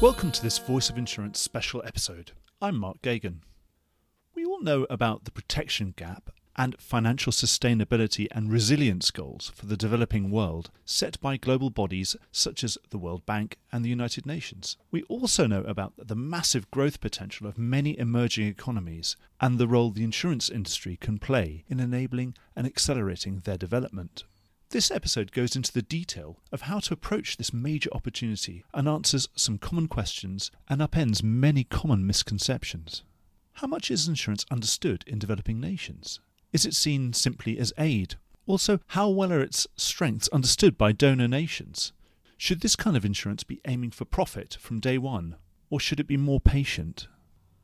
Welcome to this Voice of Insurance special episode. I'm Mark Geoghegan. We all know about the protection gap and financial sustainability and resilience goals for the developing world set by global bodies such as the World Bank and the United Nations. We also know about the massive growth potential of many emerging economies and the role the insurance industry can play in enabling and accelerating their development. This episode goes into the detail of how to approach this major opportunity and answers some common questions and upends many common misconceptions. How much is insurance understood in developing nations? Is it seen simply as aid? Also, how well are its strengths understood by donor nations? Should this kind of insurance be aiming for profit from day one, or should it be more patient?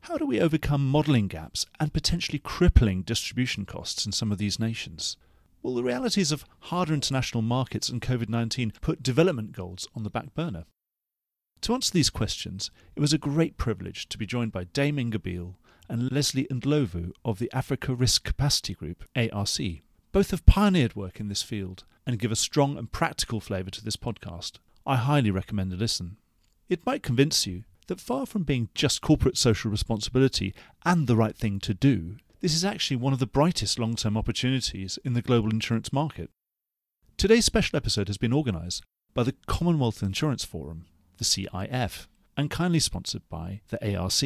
How do we overcome modelling gaps and potentially crippling distribution costs in some of these nations? Well, the realities of harder international markets and COVID 19 put development goals on the back burner. To answer these questions, it was a great privilege to be joined by Dame Inga and Lesley Ndlovu of the Africa Risk Capacity Group, ARC. Both have pioneered work in this field and give a strong and practical flavour to this podcast. I highly recommend a listen. It might convince you that far from being just corporate social responsibility and the right thing to do, this is actually one of the brightest long term opportunities in the global insurance market. Today's special episode has been organised by the Commonwealth Insurance Forum, the CIF, and kindly sponsored by the ARC.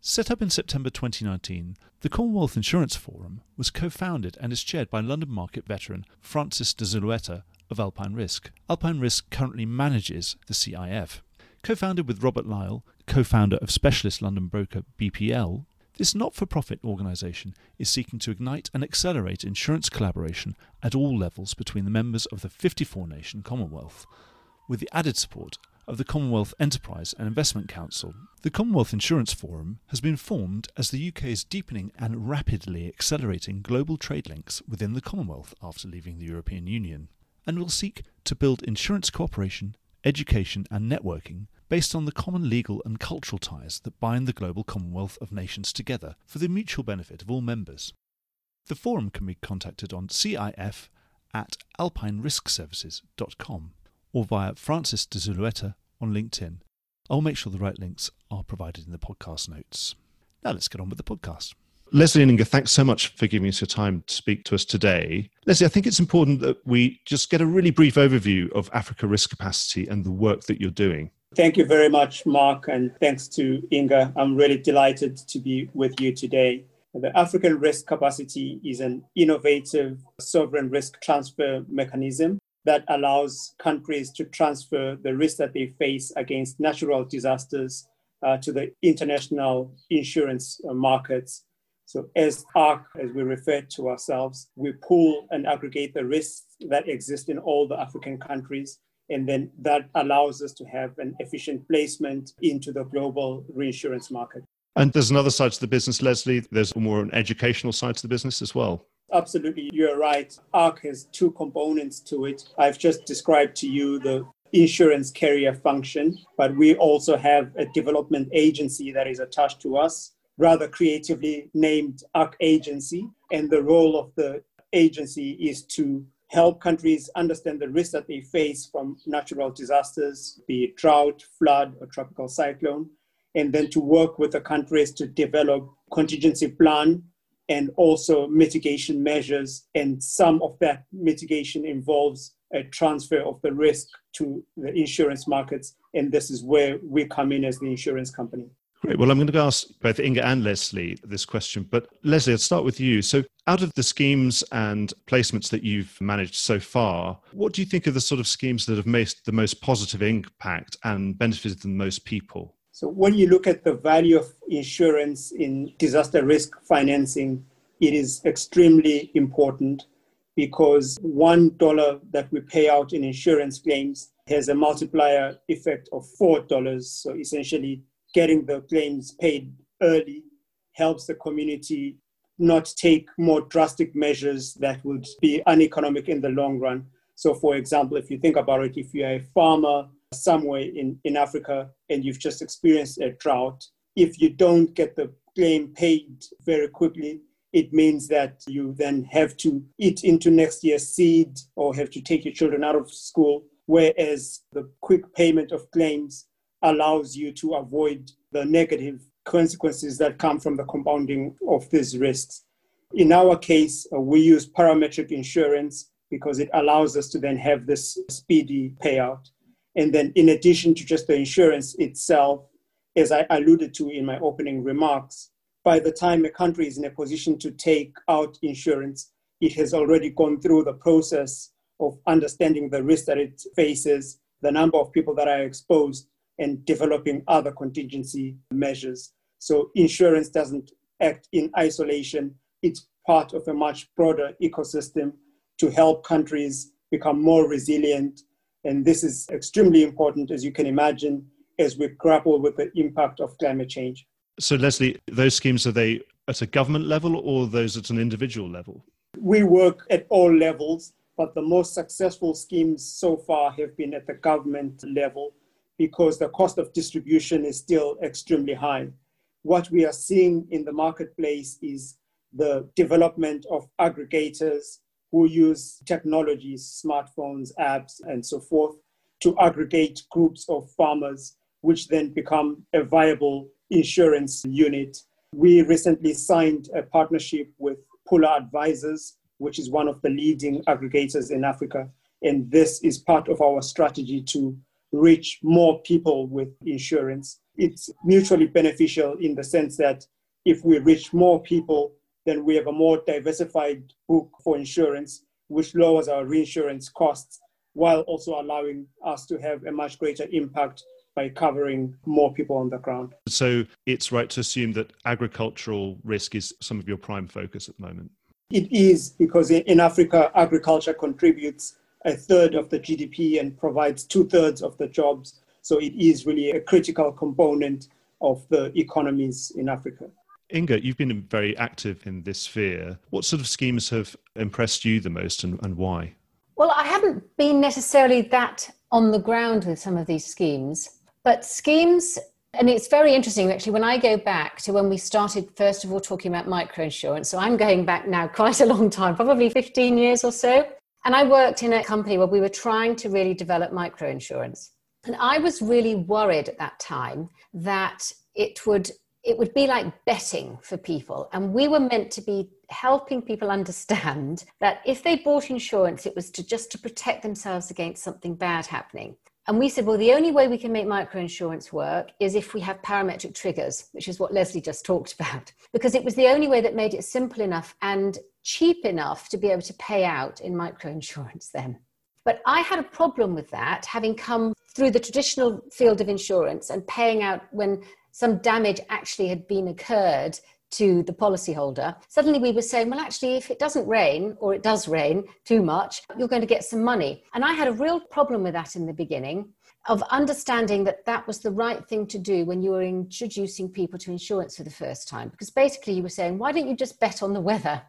Set up in September 2019, the Commonwealth Insurance Forum was co founded and is chaired by London market veteran Francis de Zulueta of Alpine Risk. Alpine Risk currently manages the CIF. Co founded with Robert Lyle, co founder of specialist London broker BPL, this not for profit organisation is seeking to ignite and accelerate insurance collaboration at all levels between the members of the 54 nation Commonwealth, with the added support of the Commonwealth Enterprise and Investment Council. The Commonwealth Insurance Forum has been formed as the UK's deepening and rapidly accelerating global trade links within the Commonwealth after leaving the European Union, and will seek to build insurance cooperation, education, and networking based on the common legal and cultural ties that bind the global Commonwealth of Nations together for the mutual benefit of all members. The forum can be contacted on CIF at alpineriskservices.com or via Francis de Zulueta on LinkedIn. I'll make sure the right links are provided in the podcast notes. Now let's get on with the podcast. Lesley and Inga, thanks so much for giving us your time to speak to us today. Lesley, I think it's important that we just get a really brief overview of Africa Risk Capacity and the work that you're doing. Thank you very much, Mark, and thanks to Inga. I'm really delighted to be with you today. The African Risk Capacity is an innovative sovereign risk transfer mechanism that allows countries to transfer the risk that they face against natural disasters uh, to the international insurance uh, markets. So, as ARC, as we refer to ourselves, we pool and aggregate the risks that exist in all the African countries and then that allows us to have an efficient placement into the global reinsurance market. And there's another side to the business, Lesley. There's more an educational side to the business as well. Absolutely, you're right. ARC has two components to it. I've just described to you the insurance carrier function, but we also have a development agency that is attached to us, rather creatively named ARC Agency. And the role of the agency is to help countries understand the risks that they face from natural disasters, be it drought, flood, or tropical cyclone, and then to work with the countries to develop contingency plan and also mitigation measures. And some of that mitigation involves a transfer of the risk to the insurance markets. And this is where we come in as the insurance company. Great. Well, I'm going to ask both Inga and Lesley this question, but Lesley, I'll start with you. So, out of the schemes and placements that you've managed so far, what do you think are the sort of schemes that have made the most positive impact and benefited the most people? So, when you look at the value of insurance in disaster risk financing, it is extremely important because one dollar that we pay out in insurance claims has a multiplier effect of four dollars. So, essentially, getting the claims paid early helps the community not take more drastic measures that would be uneconomic in the long run. So, for example, if you think about it, if you're a farmer somewhere in, in Africa and you've just experienced a drought, if you don't get the claim paid very quickly, it means that you then have to eat into next year's seed or have to take your children out of school. Whereas the quick payment of claims allows you to avoid the negative consequences that come from the compounding of these risks. In our case, uh, we use parametric insurance because it allows us to then have this speedy payout. And then, in addition to just the insurance itself, as I alluded to in my opening remarks, by the time a country is in a position to take out insurance, it has already gone through the process of understanding the risk that it faces, the number of people that are exposed, and developing other contingency measures. So insurance doesn't act in isolation. It's part of a much broader ecosystem to help countries become more resilient. And this is extremely important, as you can imagine, as we grapple with the impact of climate change. So, Lesley, those schemes are they at a government level or those at an individual level? We work at all levels, but the most successful schemes so far have been at the government level because the cost of distribution is still extremely high. What we are seeing in the marketplace is the development of aggregators who use technologies, smartphones, apps, and so forth to aggregate groups of farmers, which then become a viable insurance unit. We recently signed a partnership with Pula Advisors, which is one of the leading aggregators in Africa. And this is part of our strategy to reach more people with insurance. It's mutually beneficial in the sense that if we reach more people, then we have a more diversified book for insurance, which lowers our reinsurance costs while also allowing us to have a much greater impact by covering more people on the ground. So it's right to assume that agricultural risk is some of your prime focus at the moment. It is because in Africa, agriculture contributes a third of the GDP and provides two thirds of the jobs. So it is really a critical component of the economies in Africa. Inga, you've been very active in this sphere. What sort of schemes have impressed you the most and, and why? Well, I haven't been necessarily that on the ground with some of these schemes, but schemes, and it's very interesting actually when I go back to when we started, first of all, talking about microinsurance. So I'm going back now quite a long time, probably 15 years or so. And I worked in a company where we were trying to really develop microinsurance. And I was really worried at that time that it would it would be like betting for people. And we were meant to be helping people understand that if they bought insurance, it was to just to protect themselves against something bad happening. And we said, well, the only way we can make microinsurance work is if we have parametric triggers, which is what Lesley just talked about, because it was the only way that made it simple enough and cheap enough to be able to pay out in microinsurance then. But I had a problem with that, having come through the traditional field of insurance and paying out when some damage actually had been occurred to the policyholder, suddenly we were saying, well, actually, if it doesn't rain or it does rain too much, you're going to get some money. And I had a real problem with that in the beginning of understanding that that was the right thing to do when you were introducing people to insurance for the first time. Because basically, you were saying, why don't you just bet on the weather?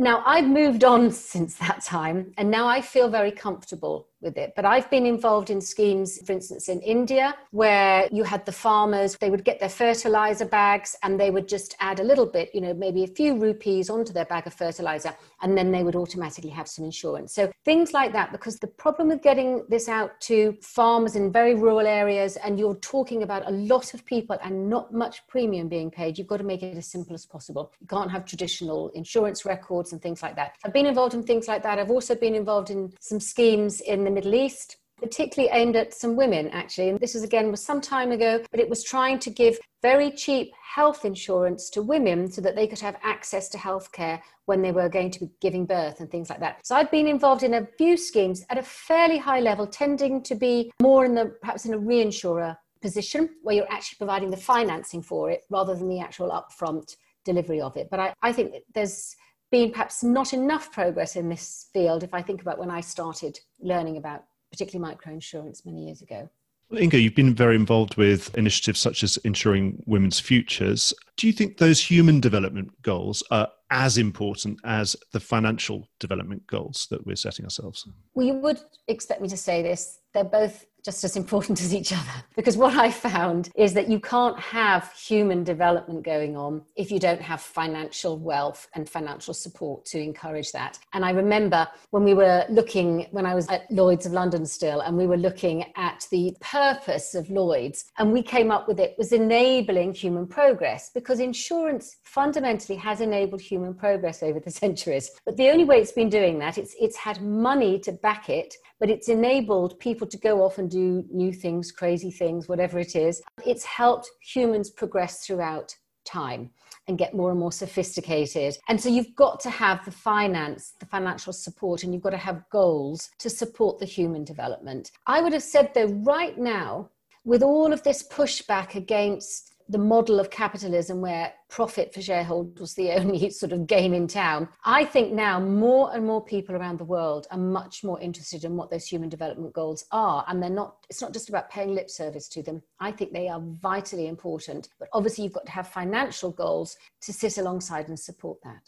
Now, I've moved on since that time, and now I feel very comfortable with it. But I've been involved in schemes, for instance, in India, where you had the farmers, they would get their fertilizer bags and they would just add a little bit, you know, maybe a few rupees onto their bag of fertilizer, and then they would automatically have some insurance. So things like that, because the problem with getting this out to farmers in very rural areas, and you're talking about a lot of people and not much premium being paid, you've got to make it as simple as possible. You can't have traditional insurance records and things like that. I've been involved in things like that. I've also been involved in some schemes in the Middle East, particularly aimed at some women actually and this is again was some time ago but it was trying to give very cheap health insurance to women so that they could have access to healthcare when they were going to be giving birth and things like that so i've been involved in a few schemes at a fairly high level tending to be more in the perhaps in a reinsurer position where you're actually providing the financing for it rather than the actual upfront delivery of it but i, I think there's been perhaps not enough progress in this field if I think about when I started learning about particularly microinsurance many years ago. Well, Inga, you've been very involved with initiatives such as ensuring women's futures. Do you think those human development goals are as important as the financial development goals that we're setting ourselves? Well, you would expect me to say this. They're both just as important as each other. Because what I found is that you can't have human development going on if you don't have financial wealth and financial support to encourage that. And I remember when we were looking, when I was at Lloyd's of London still, and we were looking at the purpose of Lloyd's, and we came up with it was enabling human progress because insurance fundamentally has enabled human progress over the centuries. But the only way it's been doing that, it's, it's had money to back it but it's enabled people to go off and do new things, crazy things, whatever it is. It's helped humans progress throughout time and get more and more sophisticated. And so you've got to have the finance, the financial support, and you've got to have goals to support the human development. I would have said, though, right now, with all of this pushback against the model of capitalism where profit for shareholders was the only sort of game in town. I think now more and more people around the world are much more interested in what those human development goals are. And they're not, it's not just about paying lip service to them. I think they are vitally important. But obviously, you've got to have financial goals to sit alongside and support that.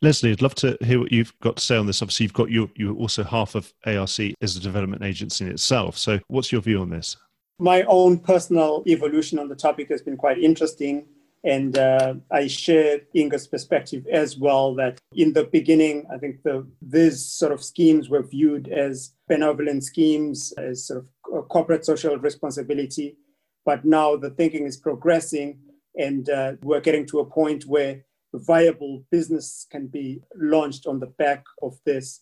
Lesley, I'd love to hear what you've got to say on this. Obviously, you've got you you also half of ARC as a development agency in itself. So, what's your view on this? My own personal evolution on the topic has been quite interesting. And uh, I share Inga's perspective as well that in the beginning, I think the, these sort of schemes were viewed as benevolent schemes, as sort of corporate social responsibility. But now the thinking is progressing, and uh, we're getting to a point where viable business can be launched on the back of this.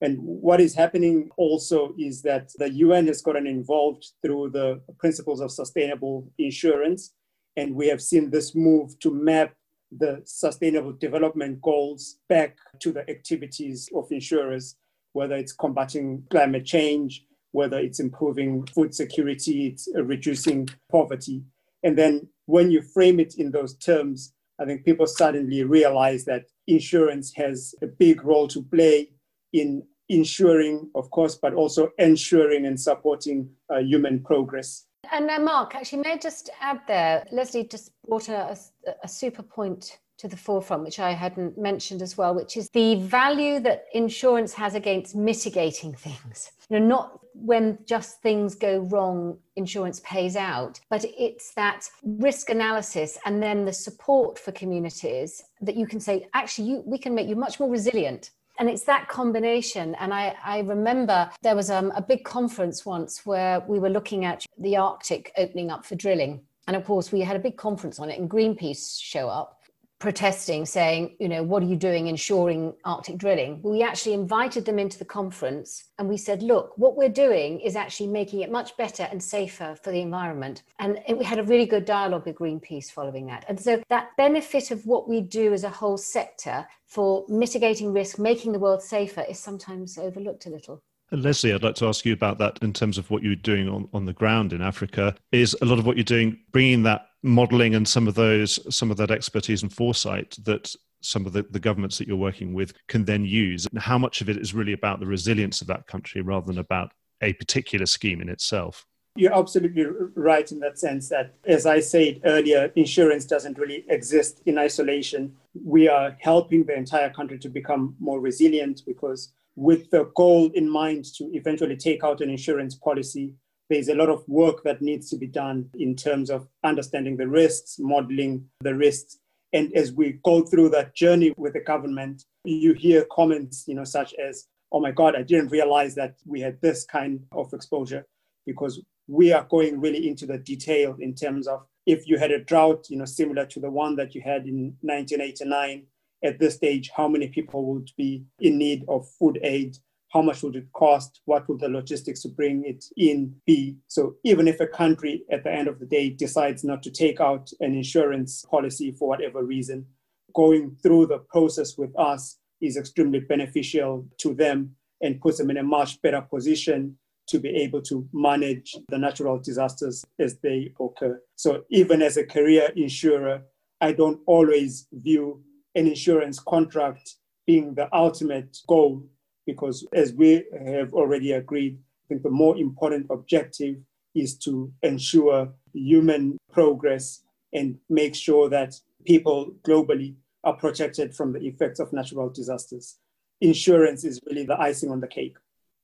And what is happening also is that the UN has gotten involved through the principles of sustainable insurance. And we have seen this move to map the sustainable development goals back to the activities of insurers, whether it's combating climate change, whether it's improving food security, it's reducing poverty. And then when you frame it in those terms, I think people suddenly realize that insurance has a big role to play in ensuring, of course, but also ensuring and supporting uh, human progress. And uh, Mark, actually, may I just add there, Lesley just brought a, a, super point to the forefront, which I hadn't mentioned as well, which is the value that insurance has against mitigating things. You know, not when just things go wrong, insurance pays out, but it's that risk analysis and then the support for communities that you can say, actually, you, we can make you much more resilient and it's that combination. And I, I remember there was um, a big conference once where we were looking at the Arctic opening up for drilling. And of course, we had a big conference on it, and Greenpeace show up protesting, saying, you know, what are you doing ensuring Arctic drilling? We actually invited them into the conference and we said, look, what we're doing is actually making it much better and safer for the environment. And we had a really good dialogue with Greenpeace following that. And so that benefit of what we do as a whole sector for mitigating risk, making the world safer, is sometimes overlooked a little. Lesley, I'd like to ask you about that in terms of what you're doing on, on the ground in Africa. Is a lot of what you're doing bringing that modeling and some of those, some of that expertise and foresight that some of the, the governments that you're working with can then use? And how much of it is really about the resilience of that country rather than about a particular scheme in itself? You're absolutely right in that sense that, as I said earlier, insurance doesn't really exist in isolation. We are helping the entire country to become more resilient because with the goal in mind to eventually take out an insurance policy. There's a lot of work that needs to be done in terms of understanding the risks, modeling the risks. And as we go through that journey with the government, you hear comments, you know, such as, oh my God, I didn't realize that we had this kind of exposure because we are going really into the detail in terms of if you had a drought, you know, similar to the one that you had in 1989, at this stage how many people would be in need of food aid how much would it cost what would the logistics to bring it in be so even if a country at the end of the day decides not to take out an insurance policy for whatever reason going through the process with us is extremely beneficial to them and puts them in a much better position to be able to manage the natural disasters as they occur. So, even as a career insurer, I don't always view an insurance contract being the ultimate goal, because as we have already agreed, I think the more important objective is to ensure human progress and make sure that people globally are protected from the effects of natural disasters. Insurance is really the icing on the cake.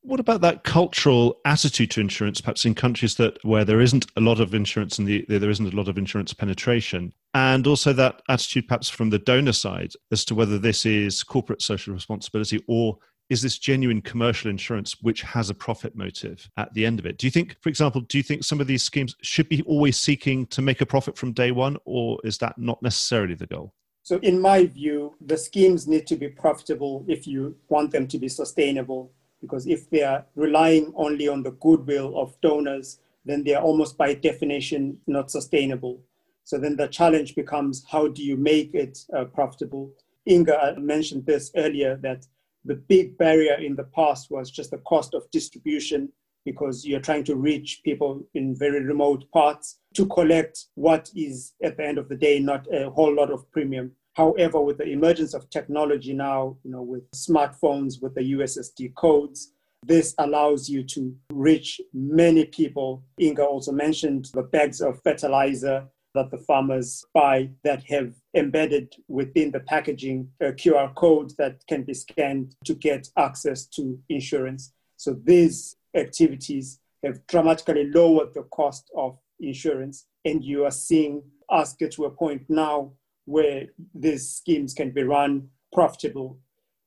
What about that cultural attitude to insurance, perhaps in countries that where there isn't a lot of insurance and the, there isn't a lot of insurance penetration, and also that attitude perhaps from the donor side as to whether this is corporate social responsibility or is this genuine commercial insurance which has a profit motive at the end of it? Do you think, for example, do you think some of these schemes should be always seeking to make a profit from day one, or is that not necessarily the goal? So, in my view, the schemes need to be profitable if you want them to be sustainable because if they are relying only on the goodwill of donors, then they are almost by definition not sustainable. So then the challenge becomes how do you make it uh, profitable? Inga mentioned this earlier that the big barrier in the past was just the cost of distribution because you're trying to reach people in very remote parts to collect what is at the end of the day not a whole lot of premium However, with the emergence of technology now, you know, with smartphones, with the USSD codes, this allows you to reach many people. Inga also mentioned the bags of fertilizer that the farmers buy that have embedded within the packaging a QR code that can be scanned to get access to insurance. So these activities have dramatically lowered the cost of insurance. And you are seeing us get to a point now where these schemes can be run profitable.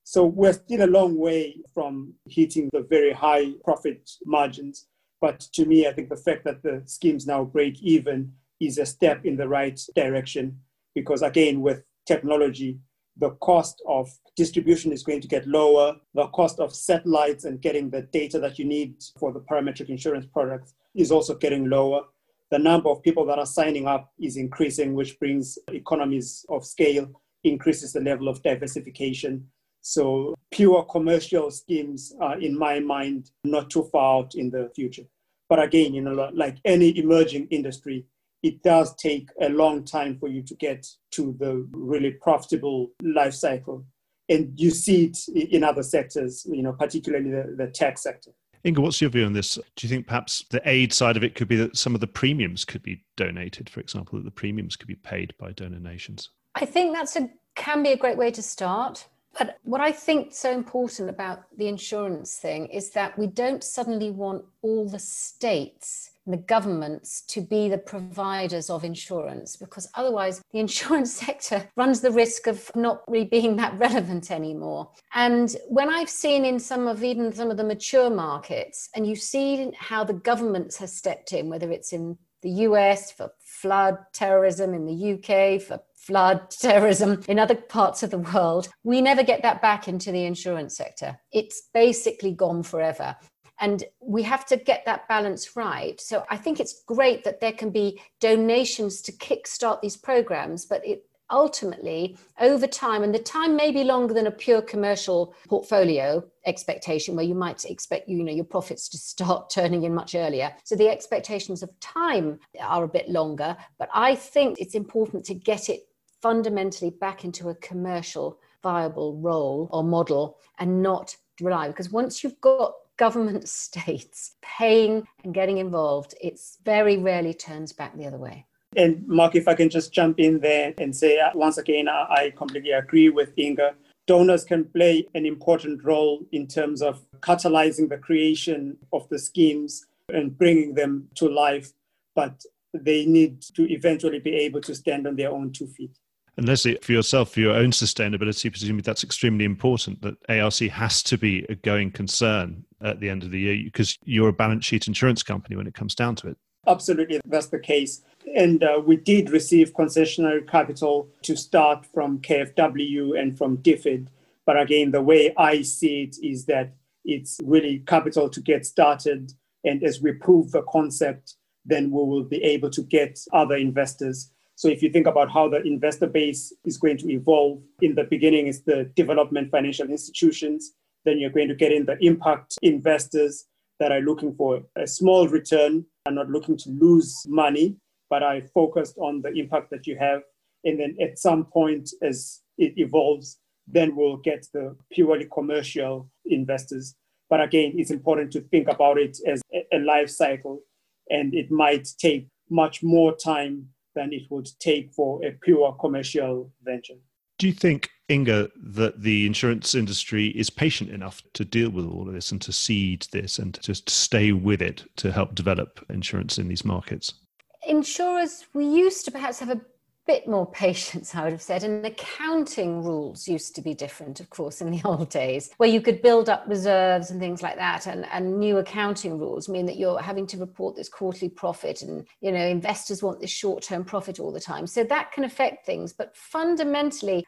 So we're still a long way from hitting the very high profit margins. But to me, I think the fact that the schemes now break even is a step in the right direction because, again, with technology, the cost of distribution is going to get lower. The cost of satellites and getting the data that you need for the parametric insurance products is also getting lower the number of people that are signing up is increasing, which brings economies of scale, increases the level of diversification. So, pure commercial schemes are, in my mind, not too far out in the future. But again, you know, like any emerging industry, it does take a long time for you to get to the really profitable life cycle. And you see it in other sectors, you know, particularly the, the tech sector. Inga, what's your view on this? Do you think perhaps the aid side of it could be that some of the premiums could be donated, for example, that the premiums could be paid by donor nations? I think that's a can be a great way to start. But what I think so important about the insurance thing is that we don't suddenly want all the states the governments to be the providers of insurance because otherwise the insurance sector runs the risk of not really being that relevant anymore. And when i've seen in some of even some of the mature markets and you see how the governments have stepped in whether it's in the us for flood terrorism in the uk for flood terrorism in other parts of the world we never get that back into the insurance sector. It's basically gone forever and we have to get that balance right. So I think it's great that there can be donations to kickstart these programs, but it ultimately over time and the time may be longer than a pure commercial portfolio expectation where you might expect you know your profits to start turning in much earlier so the expectations of time are a bit longer but i think it's important to get it fundamentally back into a commercial viable role or model and not rely because once you've got government states paying and getting involved, it's very rarely turns back the other way. And Mark, if I can just jump in there and say uh, once again, I completely agree with Inga. Donors can play an important role in terms of catalyzing the creation of the schemes and bringing them to life, but they need to eventually be able to stand on their own two feet. And Lesley, for yourself, for your own sustainability, presumably that's extremely important that ARC has to be a going concern at the end of the year because you're a balance sheet insurance company when it comes down to it. Absolutely, that's the case. And uh, we did receive concessionary capital to start from KFW and from DFID. But again, the way I see it is that it's really capital to get started. And as we prove the concept, then we will be able to get other investors so if you think about how the investor base is going to evolve, in the beginning is the development financial institutions. Then you're going to get in the impact investors that are looking for a small return and not looking to lose money, but are focused on the impact that you have. And then at some point, as it evolves, then we'll get the purely commercial investors. But again, it's important to think about it as a life cycle, and it might take much more time than it would take for a pure commercial venture. Do you think Inga, that the insurance industry is patient enough to deal with all of this and to seed this and to just stay with it to help develop insurance in these markets? Insurers, we used to perhaps have a bit more patience, I would have said. And accounting rules used to be different, of course, in the old days, where you could build up reserves and things like that. And, and new accounting rules mean that you're having to report this quarterly profit, and you know investors want this short-term profit all the time. So that can affect things. But fundamentally,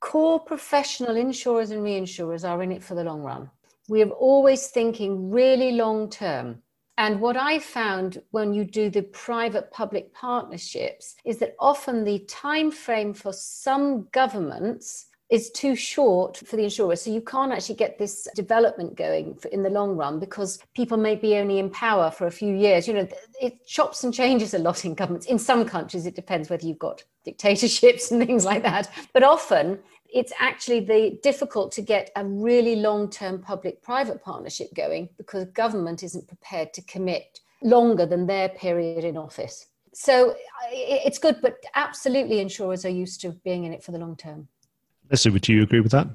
core professional insurers and reinsurers are in it for the long run. We're always thinking really long term and what I found when you do the private public partnerships is that often the time frame for some governments is too short for the insurer. So you can't actually get this development going in the long run because people may be only in power for a few years. You know, it chops and changes a lot in governments. In some countries, it depends whether you've got dictatorships and things like that. But often it's actually the difficult to get a really long-term public-private partnership going because government isn't prepared to commit longer than their period in office. So it's good, but absolutely insurers are used to being in it for the long term. Lesley, would you agree with that?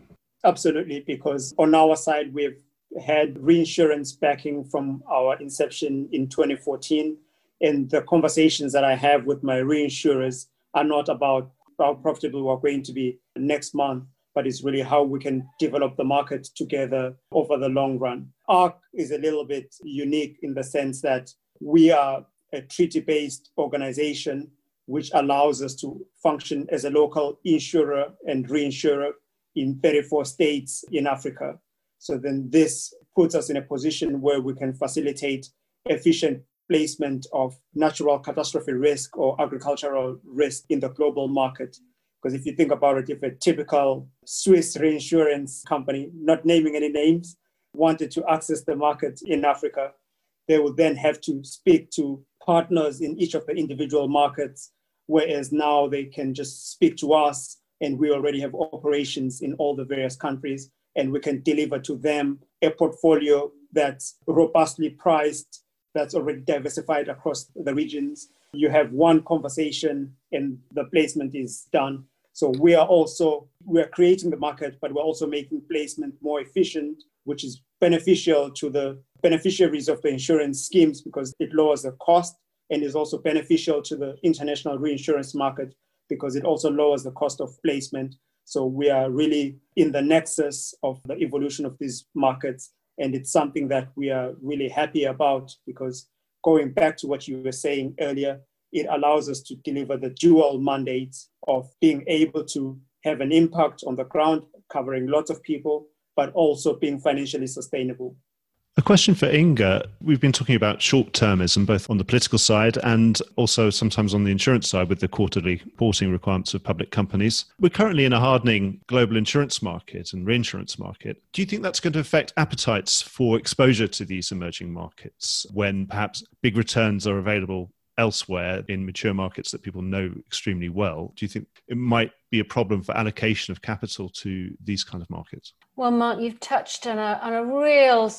Absolutely, because on our side, we've had reinsurance backing from our inception in 2014. And the conversations that I have with my reinsurers are not about how profitable we're going to be next month, but it's really how we can develop the market together over the long run. ARC is a little bit unique in the sense that we are a treaty based organization which allows us to function as a local insurer and reinsurer in 34 states in Africa. So then this puts us in a position where we can facilitate efficient placement of natural catastrophe risk or agricultural risk in the global market. Because if you think about it, if a typical Swiss reinsurance company, not naming any names, wanted to access the market in Africa, they would then have to speak to partners in each of the individual markets, whereas now they can just speak to us and we already have operations in all the various countries and we can deliver to them a portfolio that's robustly priced, that's already diversified across the regions. You have one conversation and the placement is done. So we are also we are creating the market, but we're also making placement more efficient, which is beneficial to the beneficiaries of the insurance schemes because it lowers the cost and is also beneficial to the international reinsurance market because it also lowers the cost of placement. So we are really in the nexus of the evolution of these markets. And it's something that we are really happy about because going back to what you were saying earlier, it allows us to deliver the dual mandates of being able to have an impact on the ground, covering lots of people, but also being financially sustainable. A question for Inga. We've been talking about short termism, both on the political side and also sometimes on the insurance side with the quarterly reporting requirements of public companies. We're currently in a hardening global insurance market and reinsurance market. Do you think that's going to affect appetites for exposure to these emerging markets when perhaps big returns are available elsewhere in mature markets that people know extremely well, do you think it might be a problem for allocation of capital to these kind of markets? Well, Mark, you've touched on a, on a real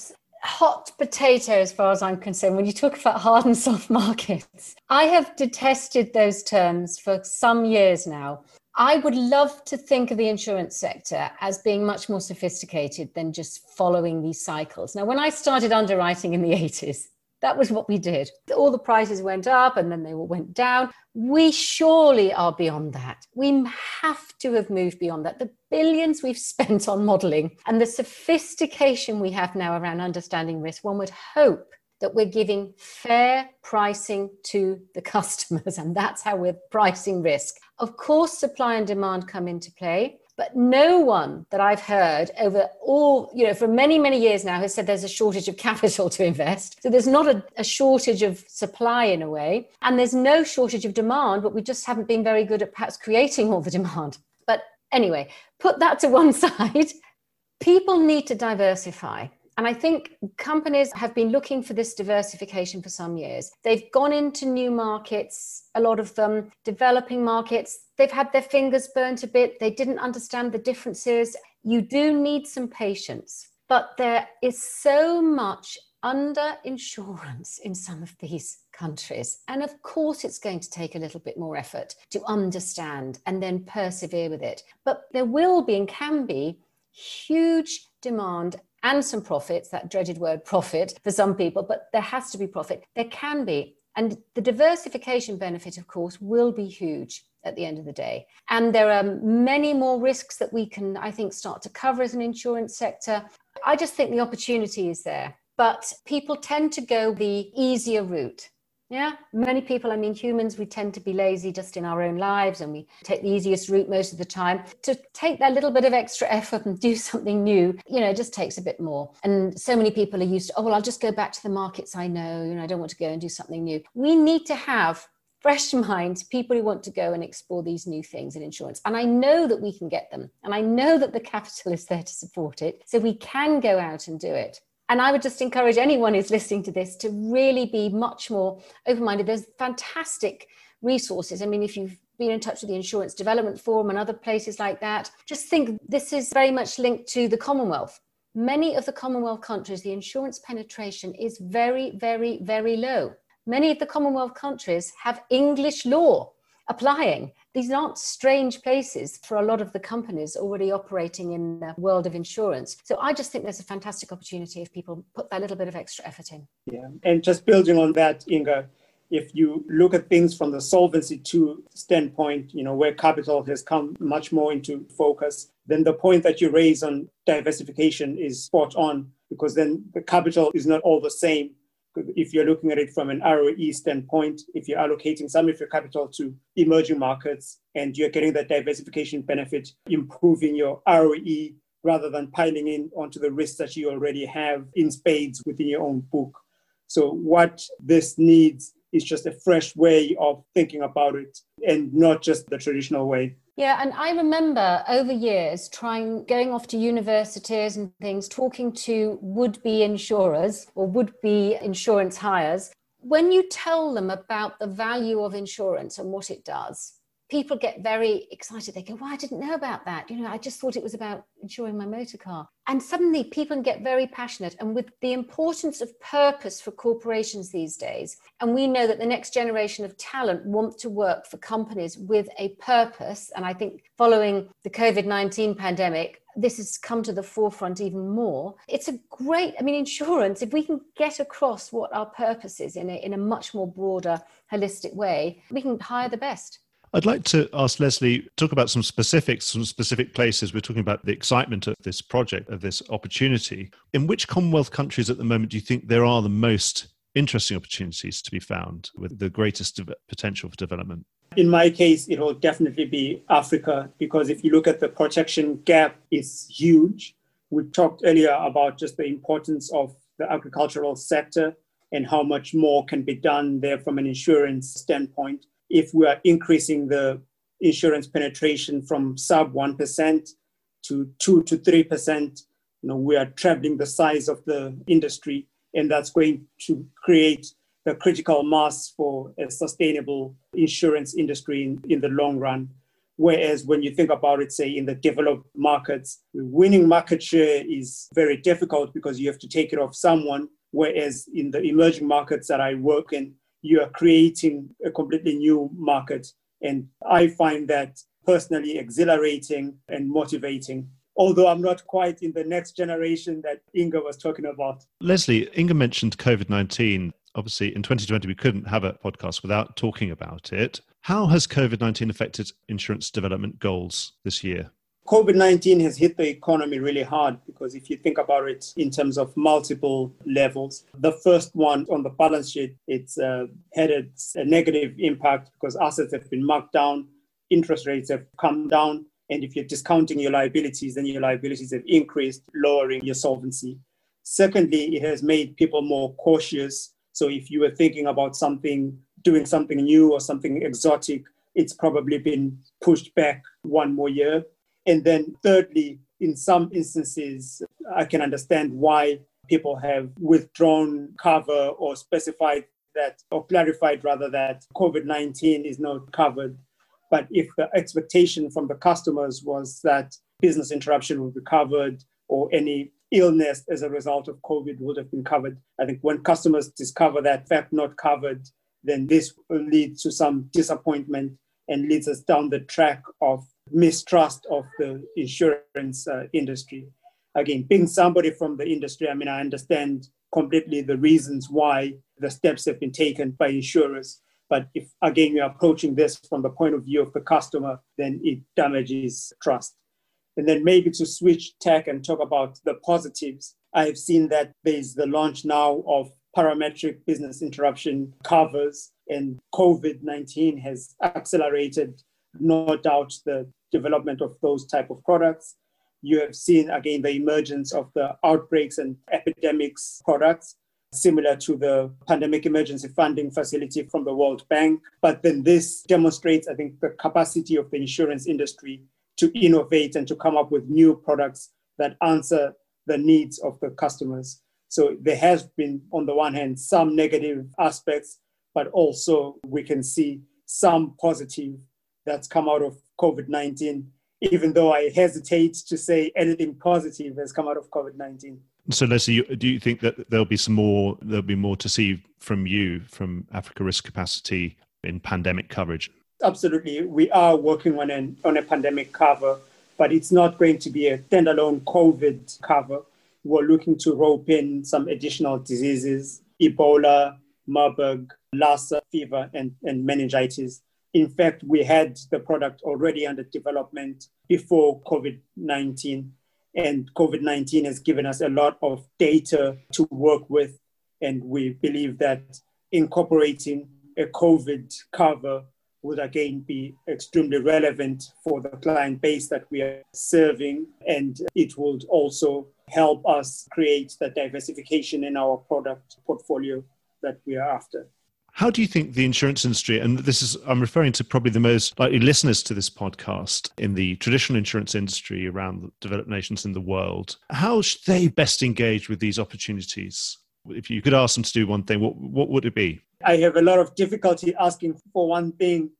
hot potato as far as I'm concerned when you talk about hard and soft markets. I have detested those terms for some years now. I would love to think of the insurance sector as being much more sophisticated than just following these cycles. Now, when I started underwriting in the 80s, that was what we did. All the prices went up and then they went down. We surely are beyond that. We have to have moved beyond that. The billions we've spent on modeling and the sophistication we have now around understanding risk, one would hope that we're giving fair pricing to the customers, and that's how we're pricing risk. Of course, supply and demand come into play. But no one that I've heard over all, you know, for many, many years now has said there's a shortage of capital to invest. So there's not a, a, shortage of supply in a way. And there's no shortage of demand, but we just haven't been very good at perhaps creating all the demand. But anyway, put that to one side. People need to diversify. And I think companies have been looking for this diversification for some years. They've gone into new markets, a lot of them, developing markets. They've had their fingers burnt a bit. They didn't understand the differences. You do need some patience, but there is so much under insurance in some of these countries. And of course, it's going to take a little bit more effort to understand and then persevere with it. But there will be and can be huge demand and some profits, that dreaded word profit for some people, but there has to be profit. There can be. And the diversification benefit, of course, will be huge at the end of the day. And there are many more risks that we can, I think, start to cover as an insurance sector. I just think the opportunity is there. But people tend to go the easier route. Yeah, many people, I mean, humans, we tend to be lazy just in our own lives and we take the easiest route most of the time. To take that little bit of extra effort and do something new, you know, it just takes a bit more. And so many people are used to, oh, well, I'll just go back to the markets I know, you know, I don't want to go and do something new. We need to have fresh minds, people who want to go and explore these new things in insurance. And I know that we can get them. And I know that the capital is there to support it. So we can go out and do it. And I would just encourage anyone who's listening to this to really be much more open minded. There's fantastic resources. I mean, if you've been in touch with the Insurance Development Forum and other places like that, just think this is very much linked to the Commonwealth. Many of the Commonwealth countries, the insurance penetration is very, very, very low. Many of the Commonwealth countries have English law applying these aren't strange places for a lot of the companies already operating in the world of insurance. So I just think there's a fantastic opportunity if people put that little bit of extra effort in. Yeah. And just building on that, Inga, if you look at things from the solvency two standpoint, you know, where capital has come much more into focus, then the point that you raise on diversification is spot on because then the capital is not all the same if you're looking at it from an ROE standpoint, if you're allocating some of your capital to emerging markets and you're getting that diversification benefit, improving your ROE rather than piling in onto the risks that you already have in spades within your own book. So, what this needs is just a fresh way of thinking about it and not just the traditional way. Yeah, and I remember over years trying going off to universities and things, talking to would-be insurers or would-be insurance hires. When you tell them about the value of insurance and what it does, people get very excited. They go, Well, I didn't know about that. You know, I just thought it was about insuring my motor car. And suddenly people get very passionate. And with the importance of purpose for corporations these days, and we know that the next generation of talent want to work for companies with a purpose. And I think following the COVID 19 pandemic, this has come to the forefront even more. It's a great, I mean, insurance, if we can get across what our purpose is in a, in a much more broader, holistic way, we can hire the best. I'd like to ask Lesley talk about some specifics, some specific places. We're talking about the excitement of this project, of this opportunity. In which Commonwealth countries at the moment do you think there are the most interesting opportunities to be found with the greatest potential for development? In my case, it will definitely be Africa because if you look at the protection gap, it's huge. We talked earlier about just the importance of the agricultural sector and how much more can be done there from an insurance standpoint if we are increasing the insurance penetration from sub 1% to 2 to 3%, you know, we are trebling the size of the industry, and that's going to create the critical mass for a sustainable insurance industry in, in the long run. Whereas when you think about it, say in the developed markets, winning market share is very difficult because you have to take it off someone. Whereas in the emerging markets that I work in, you are creating a completely new market. And I find that personally exhilarating and motivating. Although I'm not quite in the next generation that Inga was talking about. Lesley, Inga mentioned COVID 19. Obviously, in 2020, we couldn't have a podcast without talking about it. How has COVID 19 affected insurance development goals this year? COVID 19 has hit the economy really hard because if you think about it in terms of multiple levels, the first one on the balance sheet, it's uh, had a, a negative impact because assets have been marked down, interest rates have come down. And if you're discounting your liabilities, then your liabilities have increased, lowering your solvency. Secondly, it has made people more cautious. So if you were thinking about something, doing something new or something exotic, it's probably been pushed back one more year. And then, thirdly, in some instances, I can understand why people have withdrawn cover or specified that, or clarified rather, that COVID 19 is not covered. But if the expectation from the customers was that business interruption would be covered or any illness as a result of COVID would have been covered. I think when customers discover that fact not covered, then this will lead to some disappointment and leads us down the track of mistrust of the insurance uh, industry. Again, being somebody from the industry, I mean, I understand completely the reasons why the steps have been taken by insurers. But if, again, you're approaching this from the point of view of the customer, then it damages trust. And then maybe to switch tack and talk about the positives, I've seen that there's the launch now of parametric business interruption covers, and COVID 19 has accelerated, no doubt, the development of those type of products. You have seen again the emergence of the outbreaks and epidemics products, similar to the pandemic emergency funding facility from the World Bank. But then this demonstrates, I think, the capacity of the insurance industry to innovate and to come up with new products that answer the needs of the customers. So there has been, on the one hand, some negative aspects, but also we can see some positive that's come out of COVID 19, even though I hesitate to say anything positive has come out of COVID 19. So, Lesley, do you think that there'll be some more? There'll be more to see from you from Africa Risk Capacity in pandemic coverage absolutely, we are working on an on a pandemic cover, but it's not going to be a standalone COVID cover. We're looking to rope in some additional diseases, Ebola, Marburg, Lassa fever, and, and meningitis. In fact, we had the product already under development before COVID 19, and COVID 19 has given us a lot of data to work with. And we believe that incorporating a COVID cover would again be extremely relevant for the client base that we are serving. And it would also help us create the diversification in our product portfolio that we are after. How do you think the insurance industry, and this is, I'm referring to probably the most likely listeners to this podcast in the traditional insurance industry around developed nations in the world, how should they best engage with these opportunities? If you could ask them to do one thing, what, what would it be? I have a lot of difficulty asking for one thing,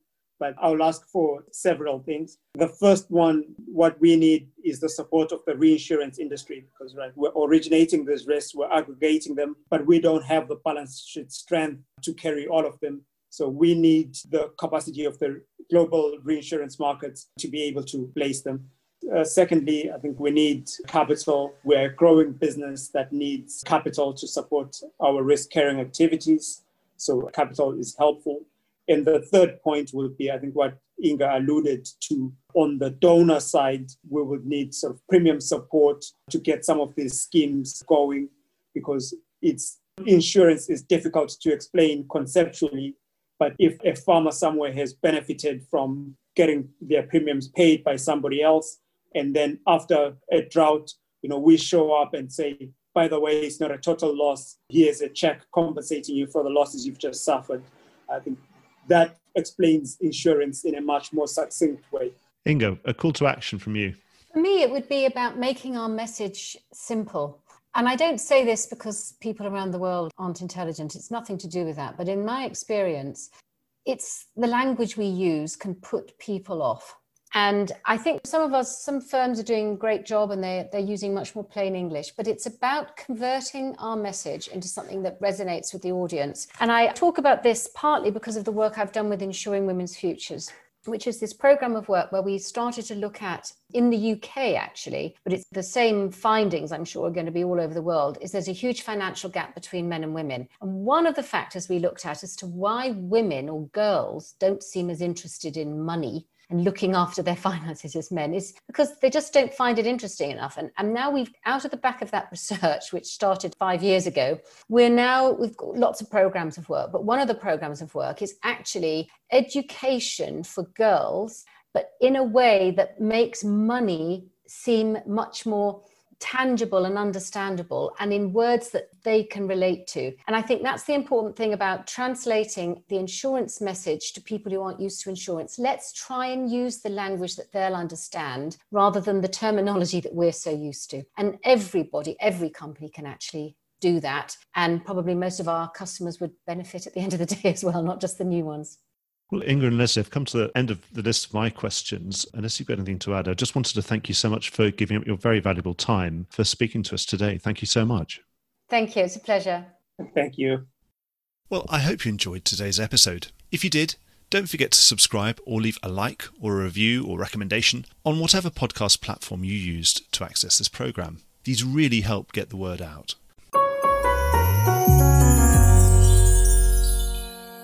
but I'll ask for several things. The first one, what we need is the support of the reinsurance industry because right, we're originating these risks, we're aggregating them, but we don't have the balance sheet strength to carry all of them. So we need the capacity of the global reinsurance markets to be able to place them. Uh, secondly, I think we need capital. We're a growing business that needs capital to support our risk carrying activities. So capital is helpful. And the third point will be, I think, what Inga alluded to on the donor side, we would need sort of premium support to get some of these schemes going because it's insurance is difficult to explain conceptually. But if a farmer somewhere has benefited from getting their premiums paid by somebody else, and then after a drought, you know, we show up and say, by the way, it's not a total loss. Here's a check compensating you for the losses you've just suffered. I think that explains insurance in a much more succinct way. Inga, a call to action from you. For me, it would be about making our message simple. And I don't say this because people around the world aren't intelligent. It's nothing to do with that. But in my experience, it's the language we use can put people off. And I think some of us, some firms are doing a great job and they, they're using much more plain English, but it's about converting our message into something that resonates with the audience. And I talk about this partly because of the work I've done with Insuring Women's Futures which is this program of work where we started to look at in the UK actually, but it's the same findings I'm sure are going to be all over the world, is there's a huge financial gap between men and women. And one of the factors we looked at as to why women or girls don't seem as interested in money and looking after their finances as men is because they just don't find it interesting enough. And, and now we've, out of the back of that research, which started five years ago, we're now, we've got lots of programs of work. But one of the programs of work is actually education for girls, but in a way that makes money seem much more tangible and understandable and in words that they can relate to. And I think that's the important thing about translating the insurance message to people who aren't used to insurance. Let's try and use the language that they'll understand rather than the terminology that we're so used to. And everybody, every company can actually do that. And probably most of our customers would benefit at the end of the day as well, not just the new ones. Well, Inga and Lesley, I've come to the end of the list of my questions. Unless you've got anything to add, I just wanted to thank you so much for giving up your very valuable time for speaking to us today. Thank you so much. Thank you. It's a pleasure. Thank you. Well, I hope you enjoyed today's episode. If you did, don't forget to subscribe or leave a like or a review or recommendation on whatever podcast platform you used to access this program. These really help get the word out.